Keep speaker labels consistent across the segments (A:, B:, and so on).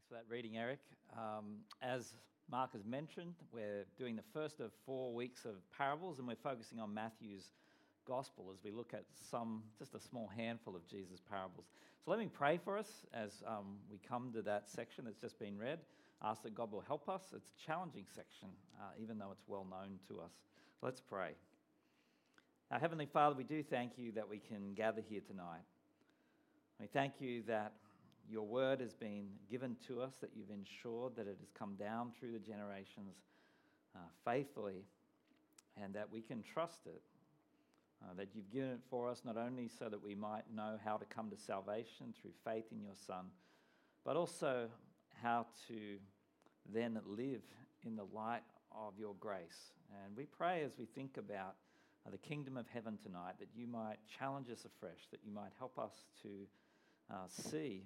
A: Thanks for that reading, Eric. Um, as Mark has mentioned, we're doing the first of four weeks of parables, and we're focusing on Matthew's gospel as we look at some, just a small handful of Jesus' parables. So let me pray for us as um, we come to that section that's just been read. Ask that God will help us. It's a challenging section, uh, even though it's well known to us. Let's pray. Our Heavenly Father, we do thank you that we can gather here tonight. We thank you that your word has been given to us, that you've ensured that it has come down through the generations uh, faithfully, and that we can trust it. Uh, that you've given it for us not only so that we might know how to come to salvation through faith in your Son, but also how to then live in the light of your grace. And we pray as we think about uh, the kingdom of heaven tonight that you might challenge us afresh, that you might help us to uh, see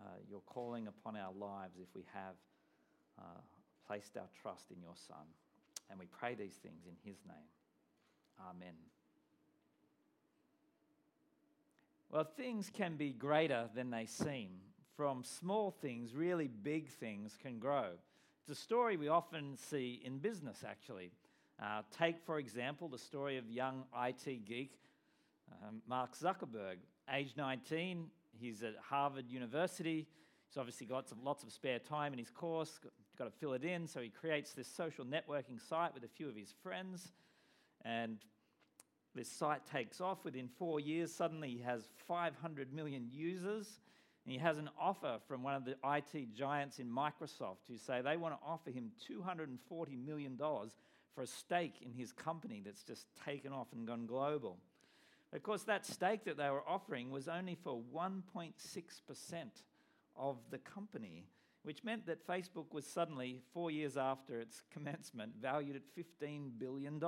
A: uh, your calling upon our lives if we have uh, placed our trust in your Son. And we pray these things in his name. Amen. Well, things can be greater than they seem. From small things, really big things can grow. It's a story we often see in business, actually. Uh, take, for example, the story of young IT geek um, Mark Zuckerberg. Age 19, he's at Harvard University. He's obviously got some, lots of spare time in his course, got, got to fill it in. So he creates this social networking site with a few of his friends. And this site takes off. Within four years, suddenly he has 500 million users. And he has an offer from one of the IT giants in Microsoft who say they want to offer him $240 million for a stake in his company that's just taken off and gone global. Of course, that stake that they were offering was only for 1.6% of the company, which meant that Facebook was suddenly, four years after its commencement, valued at $15 billion.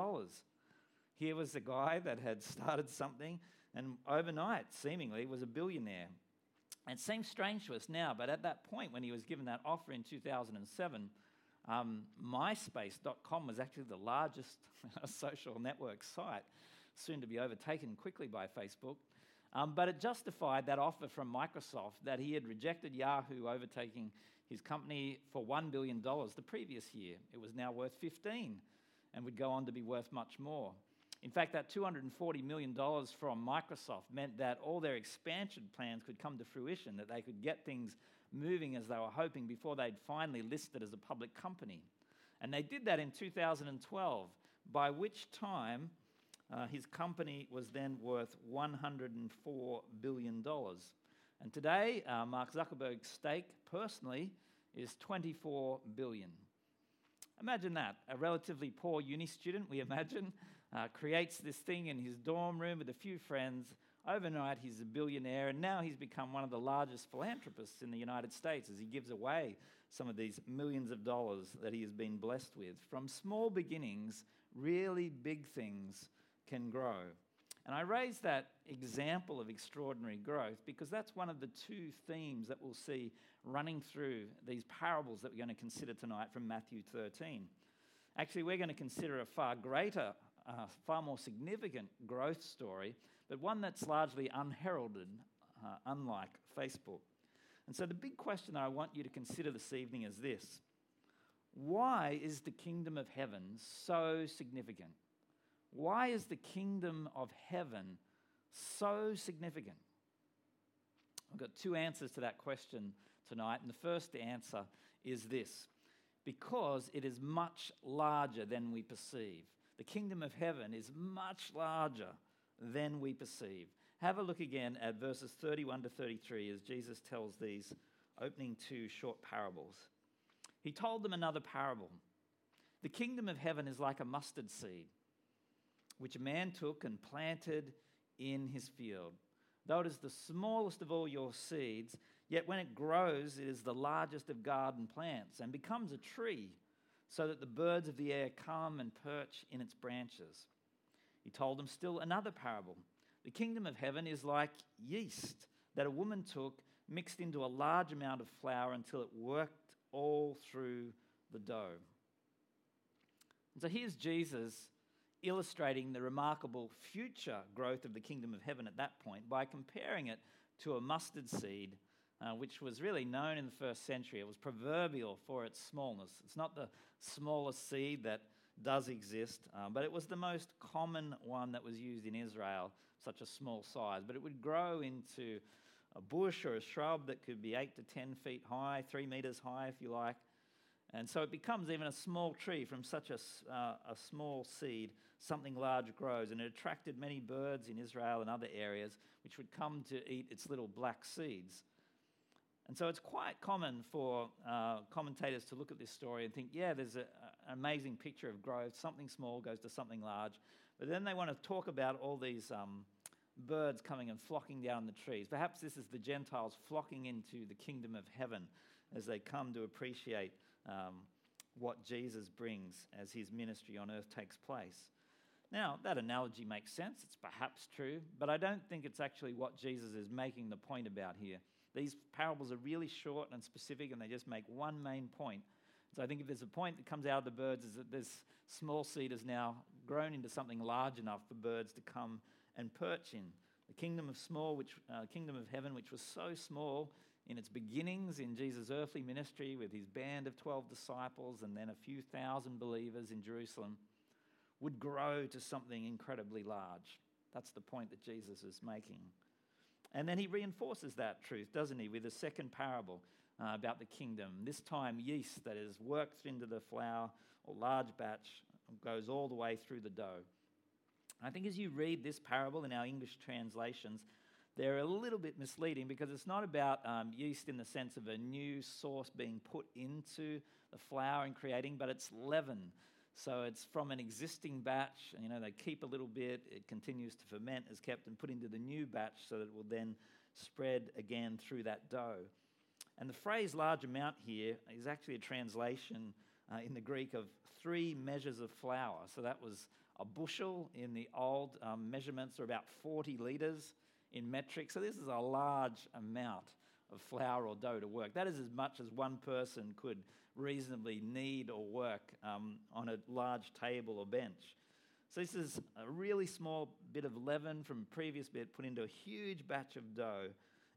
A: Here was a guy that had started something and overnight, seemingly, was a billionaire. It seems strange to us now, but at that point, when he was given that offer in 2007, um, MySpace.com was actually the largest social network site soon to be overtaken quickly by Facebook. Um, but it justified that offer from Microsoft that he had rejected Yahoo overtaking his company for $1 billion the previous year. It was now worth 15 and would go on to be worth much more. In fact, that $240 million from Microsoft meant that all their expansion plans could come to fruition, that they could get things moving as they were hoping before they'd finally listed as a public company. And they did that in 2012, by which time uh, his company was then worth $104 billion. And today, uh, Mark Zuckerberg's stake personally is 24 billion. Imagine that. A relatively poor uni student, we imagine, uh, creates this thing in his dorm room with a few friends. Overnight, he's a billionaire, and now he's become one of the largest philanthropists in the United States as he gives away some of these millions of dollars that he has been blessed with. From small beginnings, really big things can grow. And I raise that example of extraordinary growth because that's one of the two themes that we'll see running through these parables that we're going to consider tonight from Matthew 13. Actually, we're going to consider a far greater, uh, far more significant growth story, but one that's largely unheralded, uh, unlike Facebook. And so, the big question that I want you to consider this evening is this Why is the kingdom of heaven so significant? Why is the kingdom of heaven so significant? I've got two answers to that question tonight. And the first answer is this because it is much larger than we perceive. The kingdom of heaven is much larger than we perceive. Have a look again at verses 31 to 33 as Jesus tells these opening two short parables. He told them another parable. The kingdom of heaven is like a mustard seed which a man took and planted in his field. Though it is the smallest of all your seeds, yet when it grows, it is the largest of garden plants and becomes a tree, so that the birds of the air come and perch in its branches. He told them still another parable. The kingdom of heaven is like yeast that a woman took, mixed into a large amount of flour until it worked all through the dough. And so here's Jesus illustrating the remarkable future growth of the kingdom of heaven at that point by comparing it to a mustard seed uh, which was really known in the first century. It was proverbial for its smallness. It's not the smallest seed that does exist, um, but it was the most common one that was used in Israel, such a small size. But it would grow into a bush or a shrub that could be 8 to 10 feet high, 3 meters high, if you like. And so it becomes even a small tree from such a, uh, a small seed, something large grows. And it attracted many birds in Israel and other areas which would come to eat its little black seeds. And so it's quite common for uh, commentators to look at this story and think, yeah, there's a, an amazing picture of growth. Something small goes to something large. But then they want to talk about all these um, birds coming and flocking down the trees. Perhaps this is the Gentiles flocking into the kingdom of heaven as they come to appreciate um, what Jesus brings as his ministry on earth takes place. Now, that analogy makes sense. It's perhaps true, but I don't think it's actually what Jesus is making the point about here. These parables are really short and specific, and they just make one main point. So I think if there's a point that comes out of the birds, is that this small seed has now grown into something large enough for birds to come and perch in. The kingdom of small, which uh, kingdom of heaven, which was so small in its beginnings in Jesus' earthly ministry with his band of 12 disciples and then a few thousand believers in Jerusalem, would grow to something incredibly large. That's the point that Jesus is making. And then he reinforces that truth, doesn't he, with a second parable uh, about the kingdom. This time, yeast that is worked into the flour or large batch goes all the way through the dough. I think as you read this parable in our English translations, they're a little bit misleading because it's not about um, yeast in the sense of a new source being put into the flour and creating, but it's leaven so it's from an existing batch. You know, they keep a little bit, it continues to ferment, is kept and put into the new batch so that it will then spread again through that dough. And the phrase large amount here is actually a translation uh, in the Greek of three measures of flour. So that was a bushel in the old um, measurements, are about 40 litres in metric. So this is a large amount of flour or dough to work. That is as much as one person could reasonably need or work um, on a large table or bench. So this is a really small bit of leaven from a previous bit put into a huge batch of dough.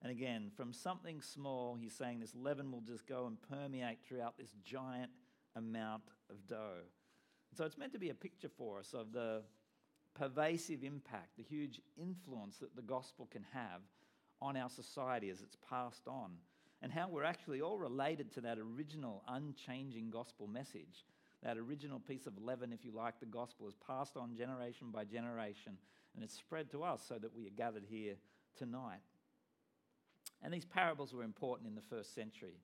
A: And again, from something small, he's saying this leaven will just go and permeate throughout this giant amount of dough. And so it's meant to be a picture for us of the pervasive impact, the huge influence that the gospel can have on our society as it's passed on and how we're actually all related to that original, unchanging gospel message. That original piece of leaven, if you like, the gospel is passed on generation by generation, and it's spread to us so that we are gathered here tonight. And these parables were important in the first century.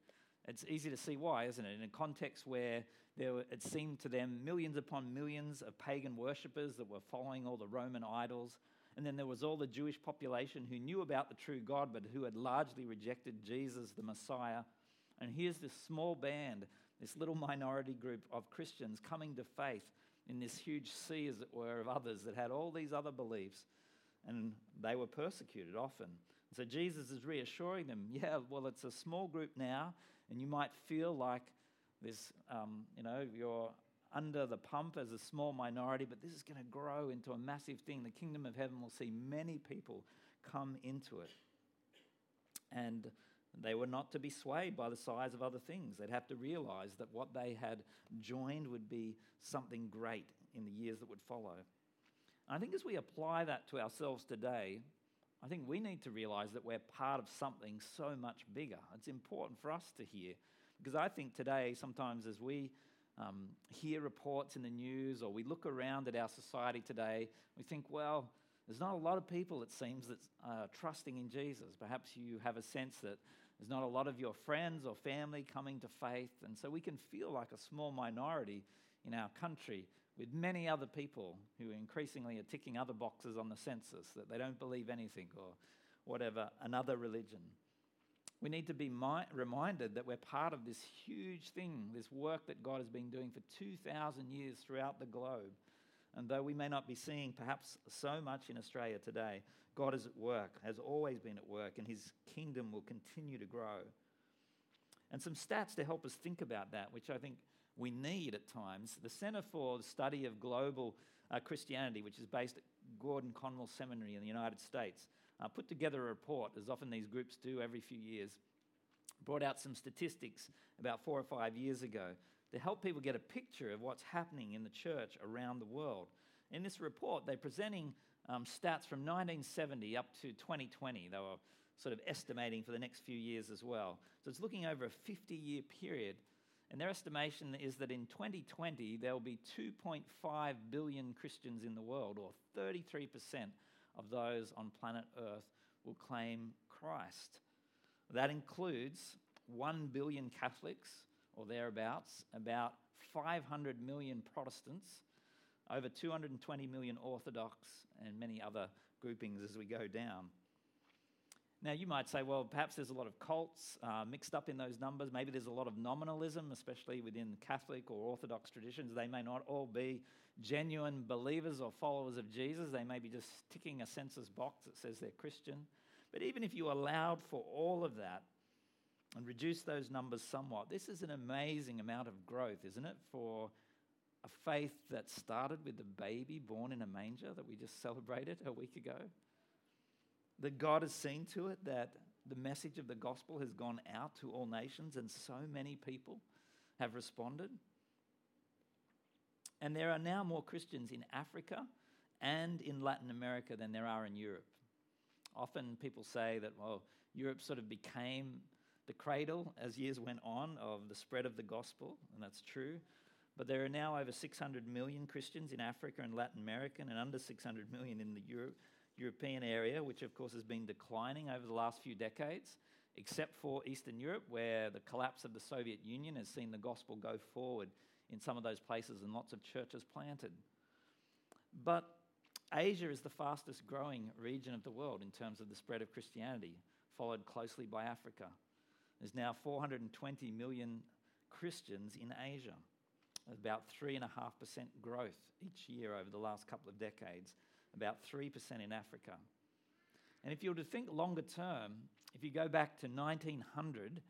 A: It's easy to see why, isn't it? In a context where there it seemed to them millions upon millions of pagan worshippers that were following all the Roman idols, and then there was all the Jewish population who knew about the true God, but who had largely rejected Jesus, the Messiah. And here's this small band, this little minority group of Christians coming to faith in this huge sea, as it were, of others that had all these other beliefs. And they were persecuted often. So Jesus is reassuring them, yeah, well, it's a small group now, and you might feel like this, um, you know, you're under the pump as a small minority, but this is going to grow into a massive thing. The kingdom of heaven will see many people come into it. And they were not to be swayed by the size of other things. They'd have to realize that what they had joined would be something great in the years that would follow. I think as we apply that to ourselves today, I think we need to realize that we're part of something so much bigger. It's important for us to hear because I think today, sometimes as we um, hear reports in the news or we look around at our society today, we think, well, there's not a lot of people, it seems, that are trusting in Jesus. Perhaps you have a sense that there's not a lot of your friends or family coming to faith. And so we can feel like a small minority in our country with many other people who increasingly are ticking other boxes on the census that they don't believe anything or whatever, another religion. We need to be mi- reminded that we're part of this huge thing, this work that God has been doing for 2,000 years throughout the globe. And though we may not be seeing perhaps so much in Australia today, God is at work, has always been at work, and his kingdom will continue to grow. And some stats to help us think about that, which I think we need at times. The Center for the Study of Global uh, Christianity, which is based at Gordon Conwell Seminary in the United States, uh, put together a report, as often these groups do every few years. brought out some statistics about four or five years ago to help people get a picture of what's happening in the church around the world. In this report, they're presenting um, stats from 1970 up to 2020. They were sort of estimating for the next few years as well. So it's looking over a 50 year period. And their estimation is that in 2020, there will be 2.5 billion Christians in the world, or 33% of those on planet Earth will claim Christ. That includes 1 billion Catholics, or thereabouts, about 500 million Protestants, over 220 million Orthodox, and many other groupings as we go down. Now, you might say, well, perhaps there's a lot of cults uh, mixed up in those numbers. Maybe there's a lot of nominalism, especially within Catholic or Orthodox traditions. They may not all be genuine believers or followers of Jesus. They may be just ticking a census box that says they're Christian. But even if you allowed for all of that and reduce those numbers somewhat, this is an amazing amount of growth, isn't it, for a faith that started with the baby born in a manger that we just celebrated a week ago? That God has seen to it that the message of the gospel has gone out to all nations and so many people have responded. And there are now more Christians in Africa and in Latin America than there are in Europe. Often people say that, well, Europe sort of became the cradle as years went on of the spread of the gospel, and that's true. But there are now over 600 million Christians in Africa and Latin America, and under 600 million in the Euro- European area, which of course has been declining over the last few decades, except for Eastern Europe, where the collapse of the Soviet Union has seen the gospel go forward in some of those places and lots of churches planted. But Asia is the fastest growing region of the world in terms of the spread of Christianity, followed closely by Africa. There's now 420 million Christians in Asia, about 3.5% growth each year over the last couple of decades, about 3% in Africa. And if you were to think longer term, if you go back to 1900,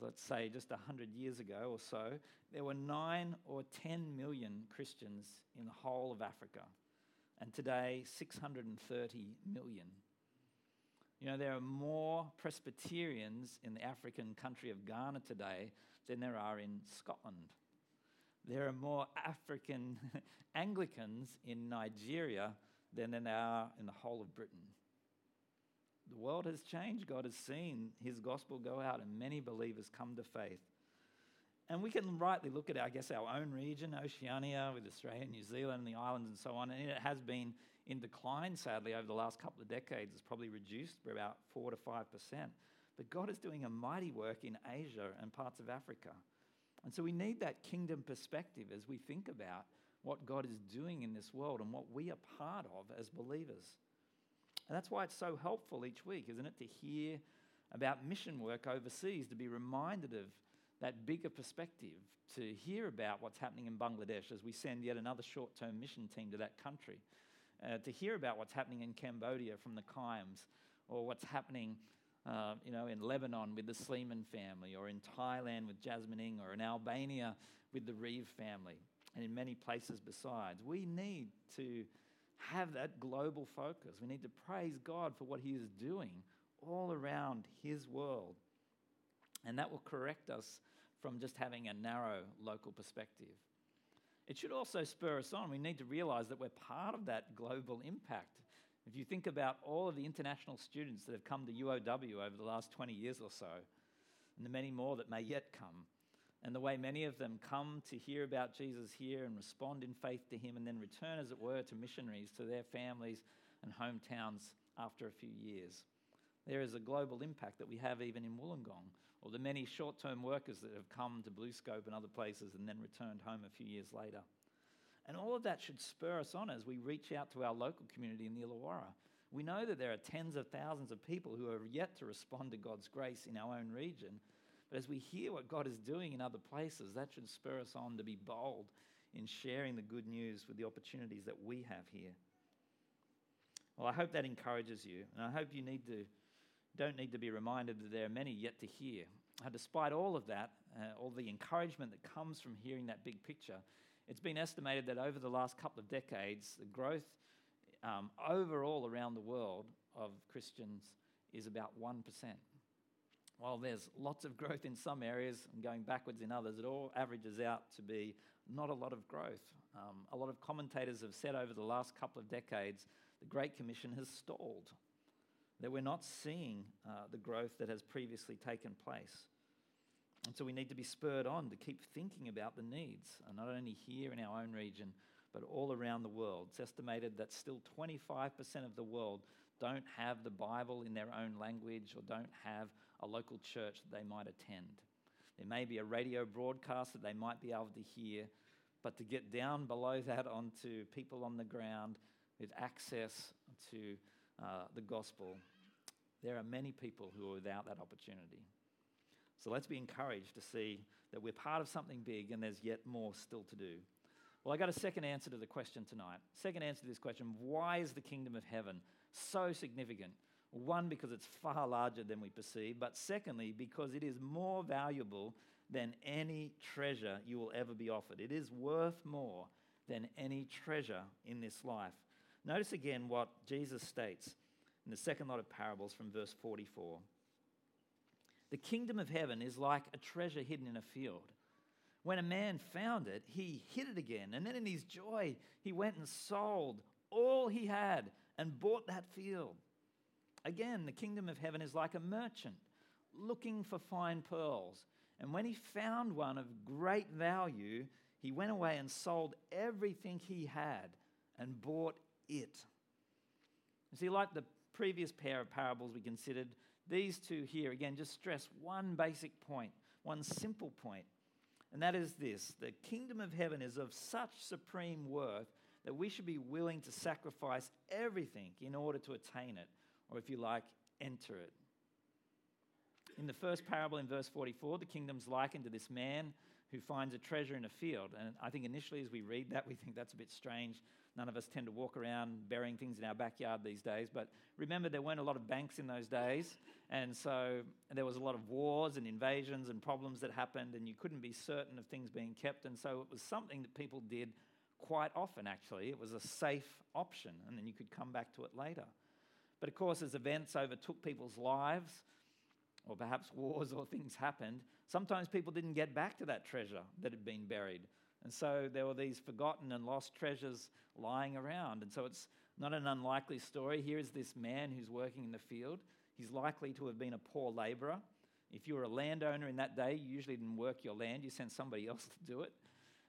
A: let's say just 100 years ago or so, there were 9 or 10 million Christians in the whole of Africa and today 630 million. You know, there are more Presbyterians in the African country of Ghana today than there are in Scotland. There are more African Anglicans in Nigeria than there are in the whole of Britain. The world has changed. God has seen his gospel go out and many believers come to faith. And we can rightly look at, I guess, our own region, Oceania, with Australia, New Zealand, and the islands, and so on. And it has been in decline, sadly, over the last couple of decades. It's probably reduced by about 4 to 5%. But God is doing a mighty work in Asia and parts of Africa. And so we need that kingdom perspective as we think about what God is doing in this world and what we are part of as believers. And that's why it's so helpful each week, isn't it, to hear about mission work overseas, to be reminded of that bigger perspective, to hear about what's happening in Bangladesh as we send yet another short term mission team to that country, uh, to hear about what's happening in Cambodia from the Kiams, or what's happening. Uh, you know, in Lebanon with the Sleeman family, or in Thailand with Jasmine Ing, or in Albania with the Reeve family, and in many places besides. We need to have that global focus. We need to praise God for what He is doing all around His world. And that will correct us from just having a narrow local perspective. It should also spur us on. We need to realize that we're part of that global impact. If you think about all of the international students that have come to UOW over the last 20 years or so, and the many more that may yet come, and the way many of them come to hear about Jesus here and respond in faith to Him, and then return, as it were, to missionaries, to their families and hometowns after a few years. There is a global impact that we have even in Wollongong or the many short term workers that have come to BlueScope and other places and then returned home a few years later. And all of that should spur us on as we reach out to our local community in the Illawarra. We know that there are tens of thousands of people who have yet to respond to God's grace in our own region. But as we hear what God is doing in other places, that should spur us on to be bold in sharing the good news with the opportunities that we have here. Well, I hope that encourages you, and I hope you need to don't need to be reminded that there are many yet to hear. Uh, despite all of that, uh, all the encouragement that comes from hearing that big picture, it's been estimated that over the last couple of decades, the growth um, overall around the world of Christians is about 1%. While there's lots of growth in some areas and going backwards in others, it all averages out to be not a lot of growth. Um, a lot of commentators have said over the last couple of decades the Great Commission has stalled, that we're not seeing uh, the growth that has previously taken place. And so we need to be spurred on to keep thinking about the needs, uh, not only here in our own region, but all around the world. It's estimated that still 25% of the world don't have the Bible in their own language or don't have a local church that they might attend. There may be a radio broadcast that they might be able to hear, but to get down below that onto people on the ground with access to uh, the gospel, there are many people who are without that opportunity. So let's be encouraged to see that we're part of something big and there's yet more still to do. Well, I got a second answer to the question tonight. Second answer to this question why is the kingdom of heaven so significant? One, because it's far larger than we perceive, but secondly, because it is more valuable than any treasure you will ever be offered. It is worth more than any treasure in this life. Notice again what Jesus states in the second lot of parables from verse 44. The kingdom of heaven is like a treasure hidden in a field. When a man found it, he hid it again, and then in his joy, he went and sold all he had and bought that field. Again, the kingdom of heaven is like a merchant looking for fine pearls. And when he found one of great value, he went away and sold everything he had and bought it. You see, like the previous pair of parables we considered, these two here again just stress one basic point, one simple point, and that is this the kingdom of heaven is of such supreme worth that we should be willing to sacrifice everything in order to attain it, or if you like, enter it. In the first parable in verse 44, the kingdom's likened to this man who finds a treasure in a field. And I think initially, as we read that, we think that's a bit strange. None of us tend to walk around burying things in our backyard these days. But remember, there weren't a lot of banks in those days. And so there was a lot of wars and invasions and problems that happened, and you couldn't be certain of things being kept. And so it was something that people did quite often, actually. It was a safe option, and then you could come back to it later. But of course, as events overtook people's lives, or perhaps wars or things happened, sometimes people didn't get back to that treasure that had been buried. And so there were these forgotten and lost treasures lying around. And so it's not an unlikely story. Here is this man who's working in the field. He's likely to have been a poor laborer. If you were a landowner in that day, you usually didn't work your land, you sent somebody else to do it.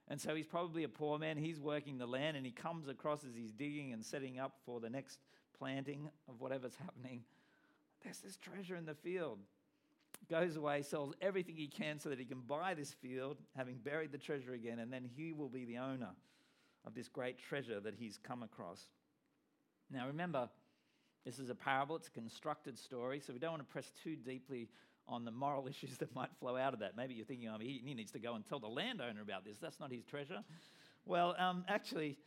A: And so he's probably a poor man. He's working the land and he comes across as he's digging and setting up for the next planting of whatever's happening. There's this treasure in the field goes away, sells everything he can so that he can buy this field, having buried the treasure again, and then he will be the owner of this great treasure that he's come across. Now, remember, this is a parable, it's a constructed story, so we don't want to press too deeply on the moral issues that might flow out of that. Maybe you're thinking, oh, he, needs to go and tell the landowner about this. That's not his treasure. Well, um, actually,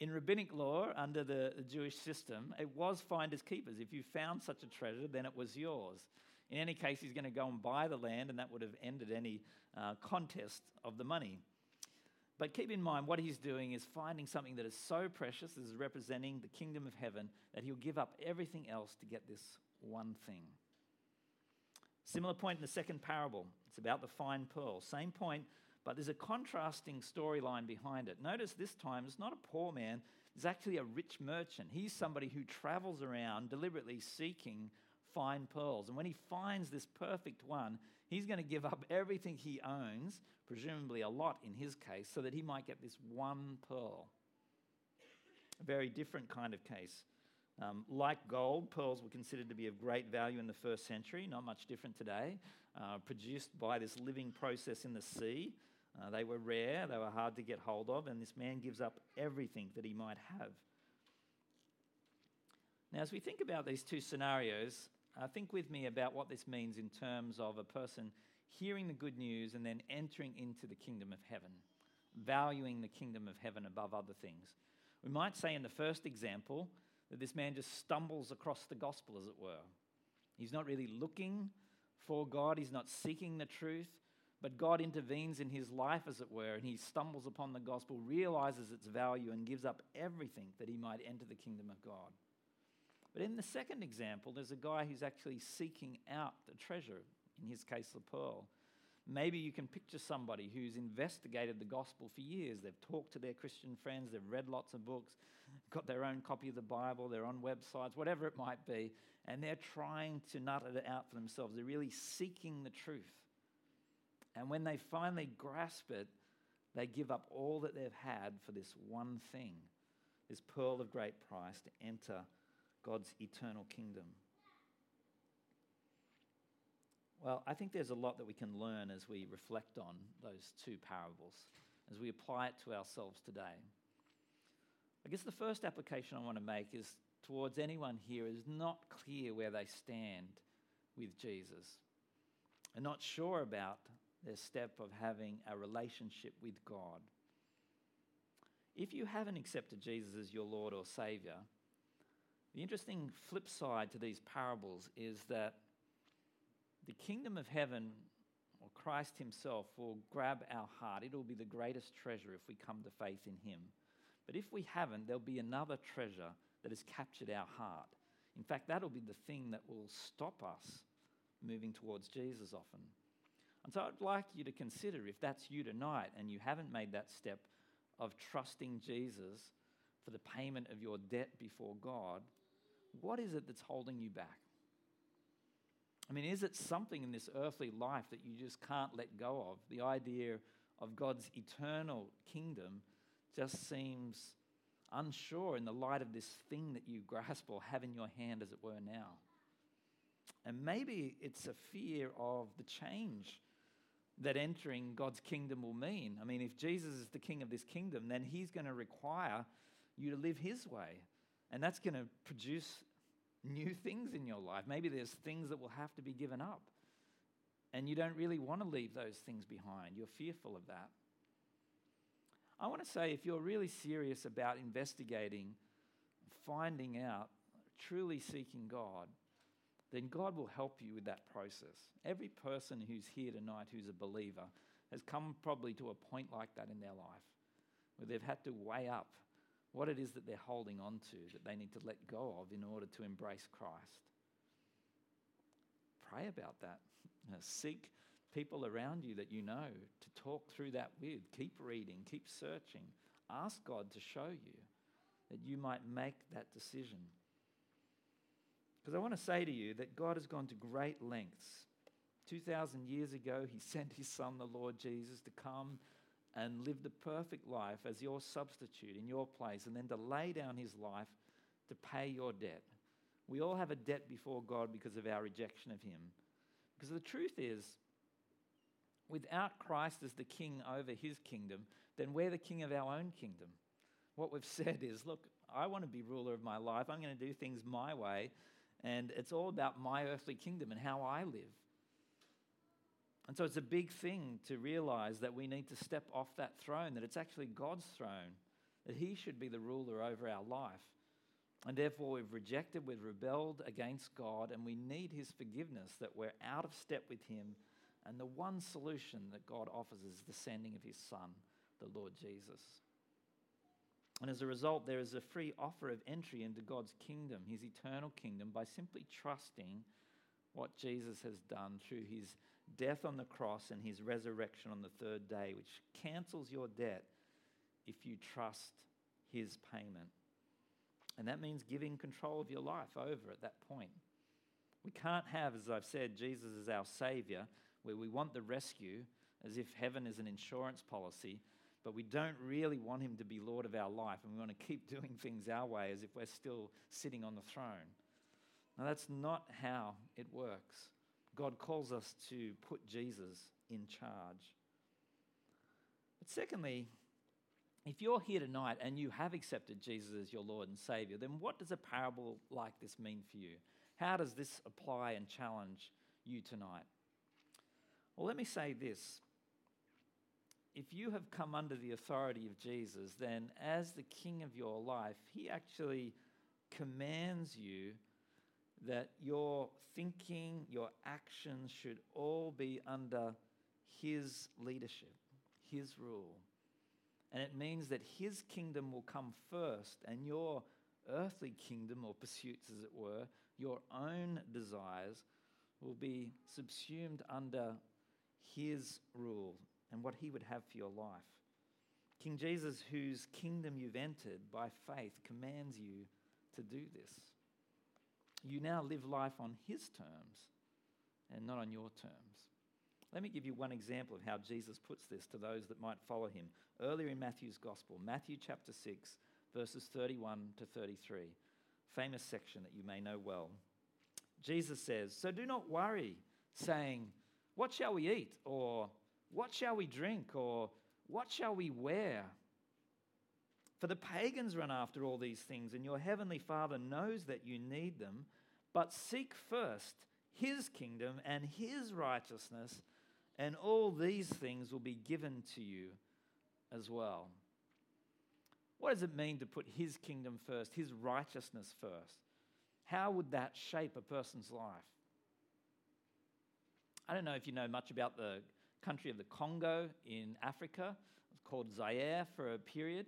A: in rabbinic law, under the, Jewish system, it was finders keepers. If you found such a treasure, then it was yours. In any case, he's going to go and buy the land, and that would have ended any uh, contest of the money. But keep in mind, what he's doing is finding something that is so precious, is representing the kingdom of heaven, that he'll give up everything else to get this one thing. Similar point in the second parable. It's about the fine pearl. Same point, but there's a contrasting storyline behind it. Notice this time it's not a poor man, it's actually a rich merchant. He's somebody who travels around deliberately seeking fine pearls. And when he finds this perfect one, he's going to give up everything he owns, presumably a lot in his case, so that he might get this one pearl. A very different kind of case. Um, like gold, pearls were considered to be of great value in the first century, not much different today. Uh, produced by this living process in the sea. Uh, they were rare, they were hard to get hold of, and this man gives up everything that he might have. Now, as we think about these two scenarios, uh, think with me about what this means in terms of a person hearing the good news and then entering into the kingdom of heaven, valuing the kingdom of heaven above other things. We might say in the first example that this man just stumbles across the gospel, as it were. He's not really looking for God, he's not seeking the truth, but God intervenes in his life, as it were, and he stumbles upon the gospel, realizes its value, and gives up everything that he might enter the kingdom of God. But in the second example, there's a guy who's actually seeking out the treasure in his case, the pearl. Maybe you can picture somebody who's investigated the gospel for years. They've talked to their Christian friends, they've read lots of books, got their own copy of the Bible, they're on websites, whatever it might be, and they're trying to nut it out for themselves. They're really seeking the truth. And when they finally grasp it, they give up all that they've had for this one thing, this pearl of great price to enter God's eternal kingdom. Well, I think there's a lot that we can learn as we reflect on those two parables, as we apply it to ourselves today. I guess the first application I want to make is towards anyone here is not clear where they stand with Jesus and not sure about their step of having a relationship with God. If you haven't accepted Jesus as your Lord or Savior, the interesting flip side to these parables is that the kingdom of heaven or Christ Himself will grab our heart. It'll be the greatest treasure if we come to faith in Him. But if we haven't, there'll be another treasure that has captured our heart. In fact, that'll be the thing that will stop us moving towards Jesus often. And so I'd like you to consider if that's you tonight and you haven't made that step of trusting Jesus for the payment of your debt before God, what is it that's holding you back? I mean, is it something in this earthly life that you just can't let go of? The idea of God's eternal kingdom just seems unsure in the light of this thing that you grasp or have in your hand, as it were, now. And maybe it's a fear of the change that entering God's kingdom will mean. I mean, if Jesus is the king of this kingdom, then he's going to require you to live his way. And that's going to produce new things in your life. Maybe there's things that will have to be given up. And you don't really want to leave those things behind. You're fearful of that. I want to say if you're really serious about investigating, finding out, truly seeking God, then God will help you with that process. Every person who's here tonight who's a believer has come probably to a point like that in their life where they've had to weigh up what it is that they're holding on to that they need to let go of in order to embrace Christ. Pray about that. Uh, seek people around you that you know to talk through that with. Keep reading, keep searching. Ask God to show you that you might make that decision. Because I want to say to you that God has gone to great lengths. 2,000 years ago, He sent His Son, the Lord Jesus, to come and live the perfect life as your substitute in your place, and then to lay down His life to pay your debt. We all have a debt before God because of our rejection of Him. Because the truth is, without Christ as the king over His kingdom, then we're the king of our own kingdom. What we've said is, look, I want to be ruler of my life. I'm going to do things my way. And it's all about my earthly kingdom and how I live. And so it's a big thing to realize that we need to step off that throne, that it's actually God's throne, that He should be the ruler over our life. And therefore, we've rejected, we've rebelled against God, and we need His forgiveness, that we're out of step with Him. And the one solution that God offers is the sending of His Son, the Lord Jesus. And as a result, there is a free offer of entry into God's kingdom, his eternal kingdom, by simply trusting what Jesus has done through his death on the cross and his resurrection on the third day, which cancels your debt if you trust his payment. And that means giving control of your life over at that point. We can't have, as I've said, Jesus as our Savior, where we want the rescue as if heaven is an insurance policy but we don't really want him to be Lord of our life, and we want to keep doing things our way as if we're still sitting on the throne. Now, that's not how it works. God calls us to put Jesus in charge. But secondly, if you're here tonight and you have accepted Jesus as your Lord and Savior, then what does a parable like this mean for you? How does this apply and challenge you tonight? Well, let me say this if you have come under the authority of Jesus, then as the king of your life, he actually commands you that your thinking, your actions should all be under his leadership, his rule. And it means that his kingdom will come first, and your earthly kingdom or pursuits, as it were, your own desires, will be subsumed under his rule and what he would have for your life. King Jesus, whose kingdom you've entered by faith, commands you to do this. You now live life on his terms and not on your terms. Let me give you one example of how Jesus puts this to those that might follow him. Earlier in Matthew's Gospel, Matthew chapter 6, verses 31 to 33, famous section that you may know well. Jesus says, So do not worry, saying, What shall we eat? Or what shall we drink? Or what shall we wear? For the pagans run after all these things, and your heavenly Father knows that you need them. But seek first his kingdom and his righteousness, and all these things will be given to you as well. What does it mean to put his kingdom first, his righteousness first? How would that shape a person's life? I don't know if you know much about the country of the Congo in Africa. It's called Zaire for a period.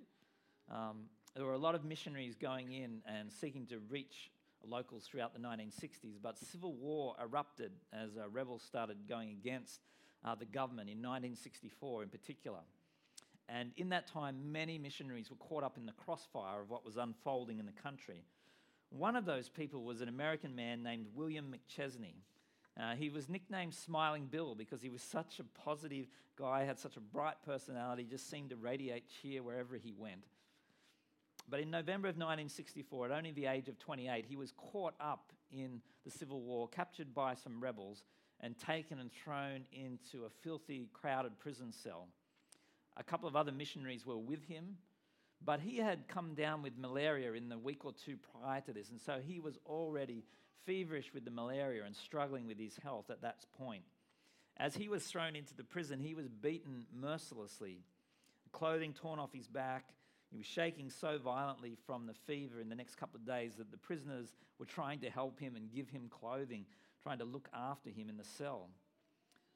A: Um, there were a lot of missionaries going in and seeking to reach locals throughout the 1960s, but civil war erupted as uh, rebels started going against uh, the government in 1964 in particular. And in that time, many missionaries were caught up in the crossfire of what was unfolding in the country. One of those people was an American man named William McChesney. Uh, he was nicknamed Smiling Bill because he was such a positive guy, had such a bright personality, just seemed to radiate cheer wherever he went. But in November of 1964, at only the age of 28, he was caught up in the Civil War, captured by some rebels, and taken and thrown into a filthy, crowded prison cell. A couple of other missionaries were with him, but he had come down with malaria in the week or two prior to this, and so he was already feverish with the malaria and struggling with his health at that point. As he was thrown into the prison, he was beaten mercilessly, clothing torn off his back. He was shaking so violently from the fever in the next couple of days that the prisoners were trying to help him and give him clothing, trying to look after him in the cell.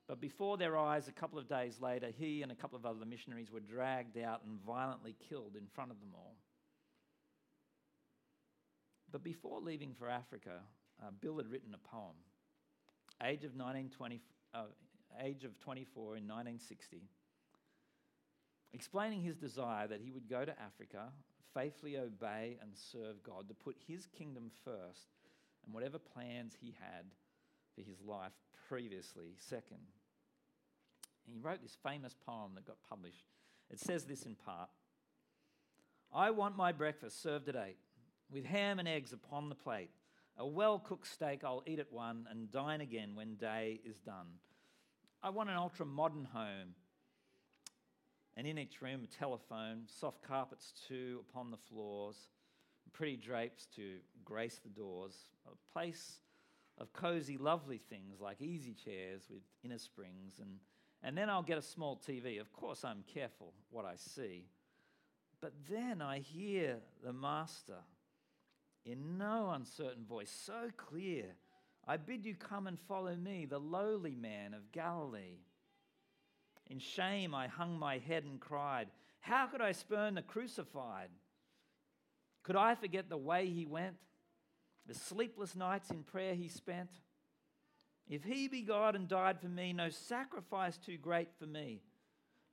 A: But before their eyes, a couple of days later, he and a couple of other missionaries were dragged out and violently killed in front of them all. But before leaving for Africa, uh, Bill had written a poem, age of, 1920, uh, age of 24 in 1960, explaining his desire that he would go to Africa, faithfully obey and serve God, to put his kingdom first, and whatever plans he had for his life previously, second. And he wrote this famous poem that got published. It says this in part I want my breakfast served at eight, with ham and eggs upon the plate. A well cooked steak, I'll eat at one and dine again when day is done. I want an ultra modern home, and in each room, a telephone, soft carpets too upon the floors, pretty drapes to grace the doors, a place of cozy, lovely things like easy chairs with inner springs, and, and then I'll get a small TV. Of course, I'm careful what I see. But then I hear the Master in no uncertain voice, so clear. I bid you come and follow me, the lowly man of Galilee. In shame, I hung my head and cried, How could I spurn the crucified? Could I forget the way he went, the sleepless nights in prayer he spent? If he be God and died for me, no sacrifice too great for me.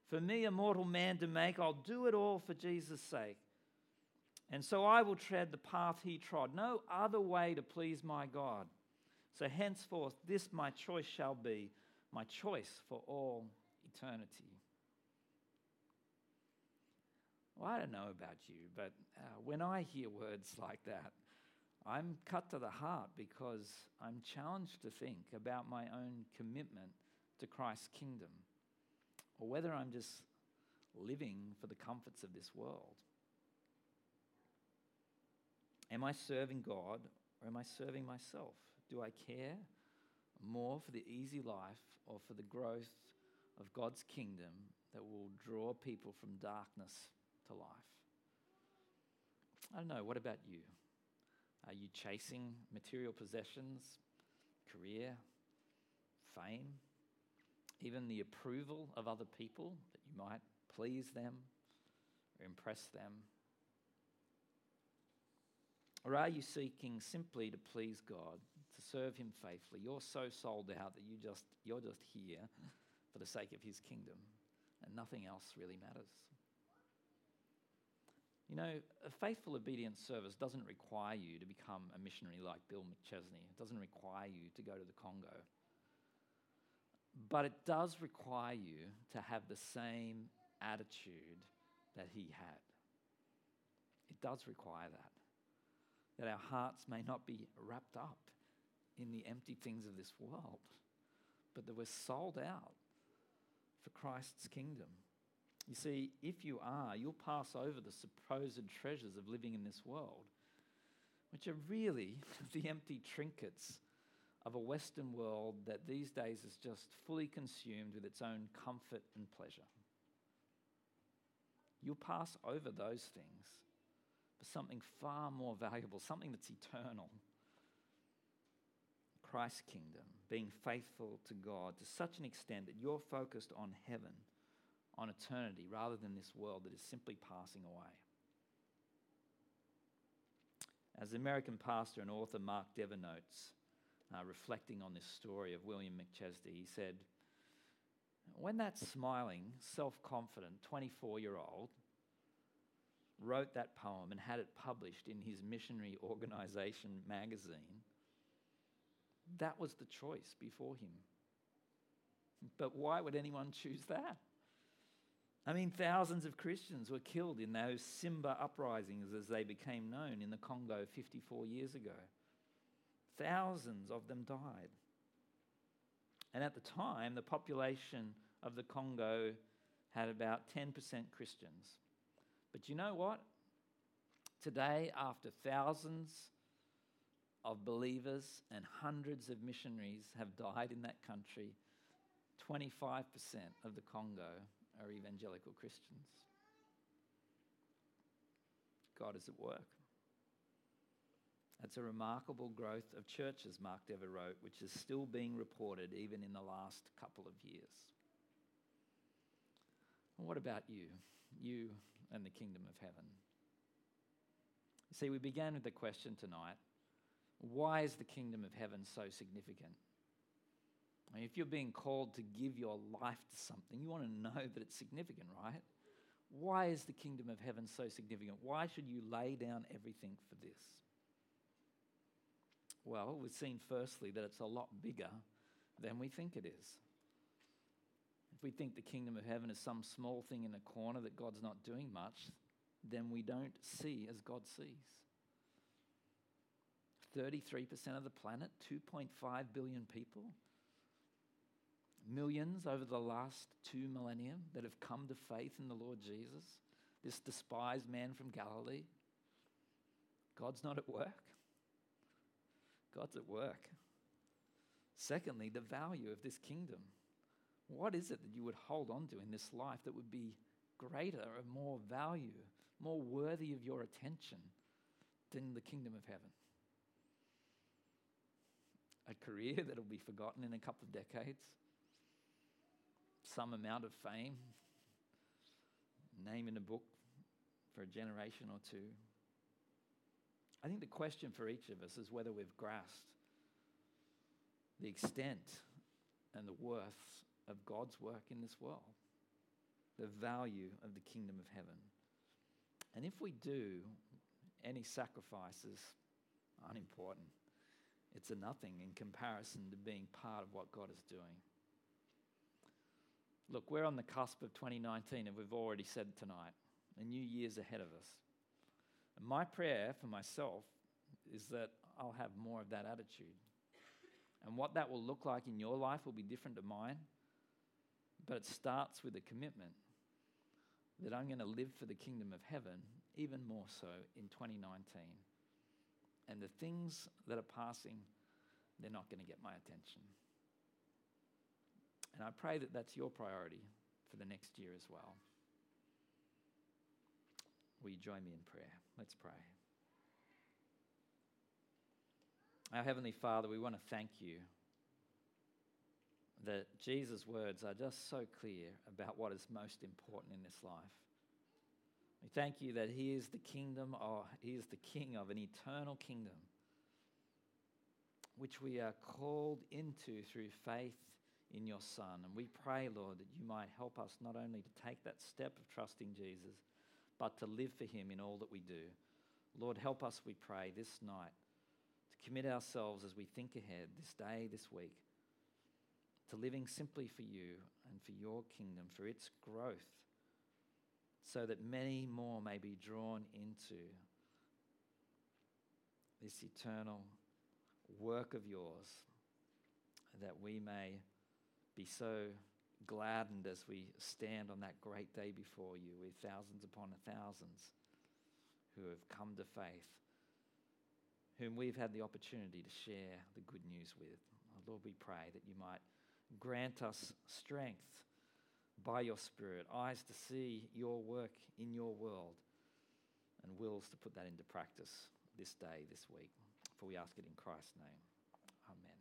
A: For me, a mortal man to make, I'll do it all for Jesus' sake. And so I will tread the path he trod, no other way to please my God. So henceforth, this my choice shall be, my choice for all eternity. Well, I don't know about you, but uh, when I hear words like that, I'm cut to the heart because I'm challenged to think about my own commitment to Christ's kingdom or whether I'm just living for the comforts of this world. Am I serving God or am I serving myself? Do I care more for the easy life or for the growth of God's kingdom that will draw people from darkness to life? I don't know. What about you? Are you chasing material possessions, career, fame, even the approval of other people that you might please them or impress them? Or are you seeking simply to please God, to serve him faithfully. You're so sold out that you just, you're just here for the sake of his kingdom, and nothing else really matters. You know, a faithful obedience service doesn't require you to become a missionary like Bill McChesney. It doesn't require you to go to the Congo. But it does require you to have the same attitude that he had. It does require that. That our hearts may not be wrapped up in the empty things of this world, but that we're sold out for Christ's kingdom. You see, if you are, you'll pass over the supposed treasures of living in this world, which are really the empty trinkets of a Western world that these days is just fully consumed with its own comfort and pleasure. You'll pass over those things for something far more valuable, something that's eternal. Christ's kingdom, being faithful to God to such an extent that you're focused on heaven, on eternity, rather than this world that is simply passing away. As the American pastor and author Mark Dever notes, uh, reflecting on this story of William McChesney, he said, When that smiling, self confident 24 year old wrote that poem and had it published in his missionary organization magazine, that was the choice before him. But why would anyone choose that? I mean, thousands of Christians were killed in those Simba uprisings as they became known in the Congo 54 years ago. Thousands of them died. And at the time, the population of the Congo had about 10% Christians. But you know what? Today, after thousands of believers and hundreds of missionaries have died in that country, 25% of the Congo are evangelical Christians. God is at work. It's a remarkable growth of churches, Mark Dever wrote, which is still being reported even in the last couple of years. what about you? You and the kingdom of heaven. See, we began with the question tonight why is the kingdom of heaven so significant? I mean, if you're being called to give your life to something, you want to know that it's significant, right? Why is the kingdom of heaven so significant? Why should you lay down everything for this? Well, we've seen firstly that it's a lot bigger than we think it is. If we think the kingdom of heaven is some small thing in a corner that God's not doing much, then we don't see as God sees. 33% of the planet, 2.5 billion people, millions over the last two millennium that have come to faith in the Lord Jesus, this despised man from Galilee. God's not at work. God's at work. Secondly, the value of this kingdom. What is it that you would hold on to in this life that would be greater and more value, more worthy of your attention than the kingdom of heaven? A career that'll be forgotten in a couple of decades, some amount of fame, name in a book for a generation or two. I think the question for each of us is whether we've grasped the extent and the worth of God's work in this world, the value of the kingdom of heaven. And if we do, any sacrifices aren't important. It's a nothing in comparison to being part of what God is doing. Look, we're on the cusp of 2019, and we've already said tonight, a new year's ahead of us. And my prayer for myself is that I'll have more of that attitude. And what that will look like in your life will be different to mine. But it starts with a commitment that I'm going to live for the kingdom of heaven, even more so in 2019. And the things that are passing, they're not going to get my attention. And I pray that that's your priority for the next year as well. Will you join me in prayer? Let's pray. Our Heavenly Father, we want to thank you that Jesus' words are just so clear about what is most important in this life. We thank you that He is the kingdom, or He is the King of an eternal kingdom. which we are called into through faith in your Son. And we pray, Lord, that you might help us not only to take that step of trusting Jesus, but to live for him in all that we do. Lord, help us, we pray, this night to commit ourselves as we think ahead this day, this week, to living simply for you and for your kingdom, for its growth, so that many more may be drawn into this eternal work of yours, that we may be so gladdened as we stand on that great day before you with thousands upon thousands who have come to faith, whom we've had the opportunity to share the good news with. Oh, Lord, we pray that you might grant us strength by your Spirit, eyes to see your work in your world, and wills to put that into practice this day, this week. For we ask it in Christ's name.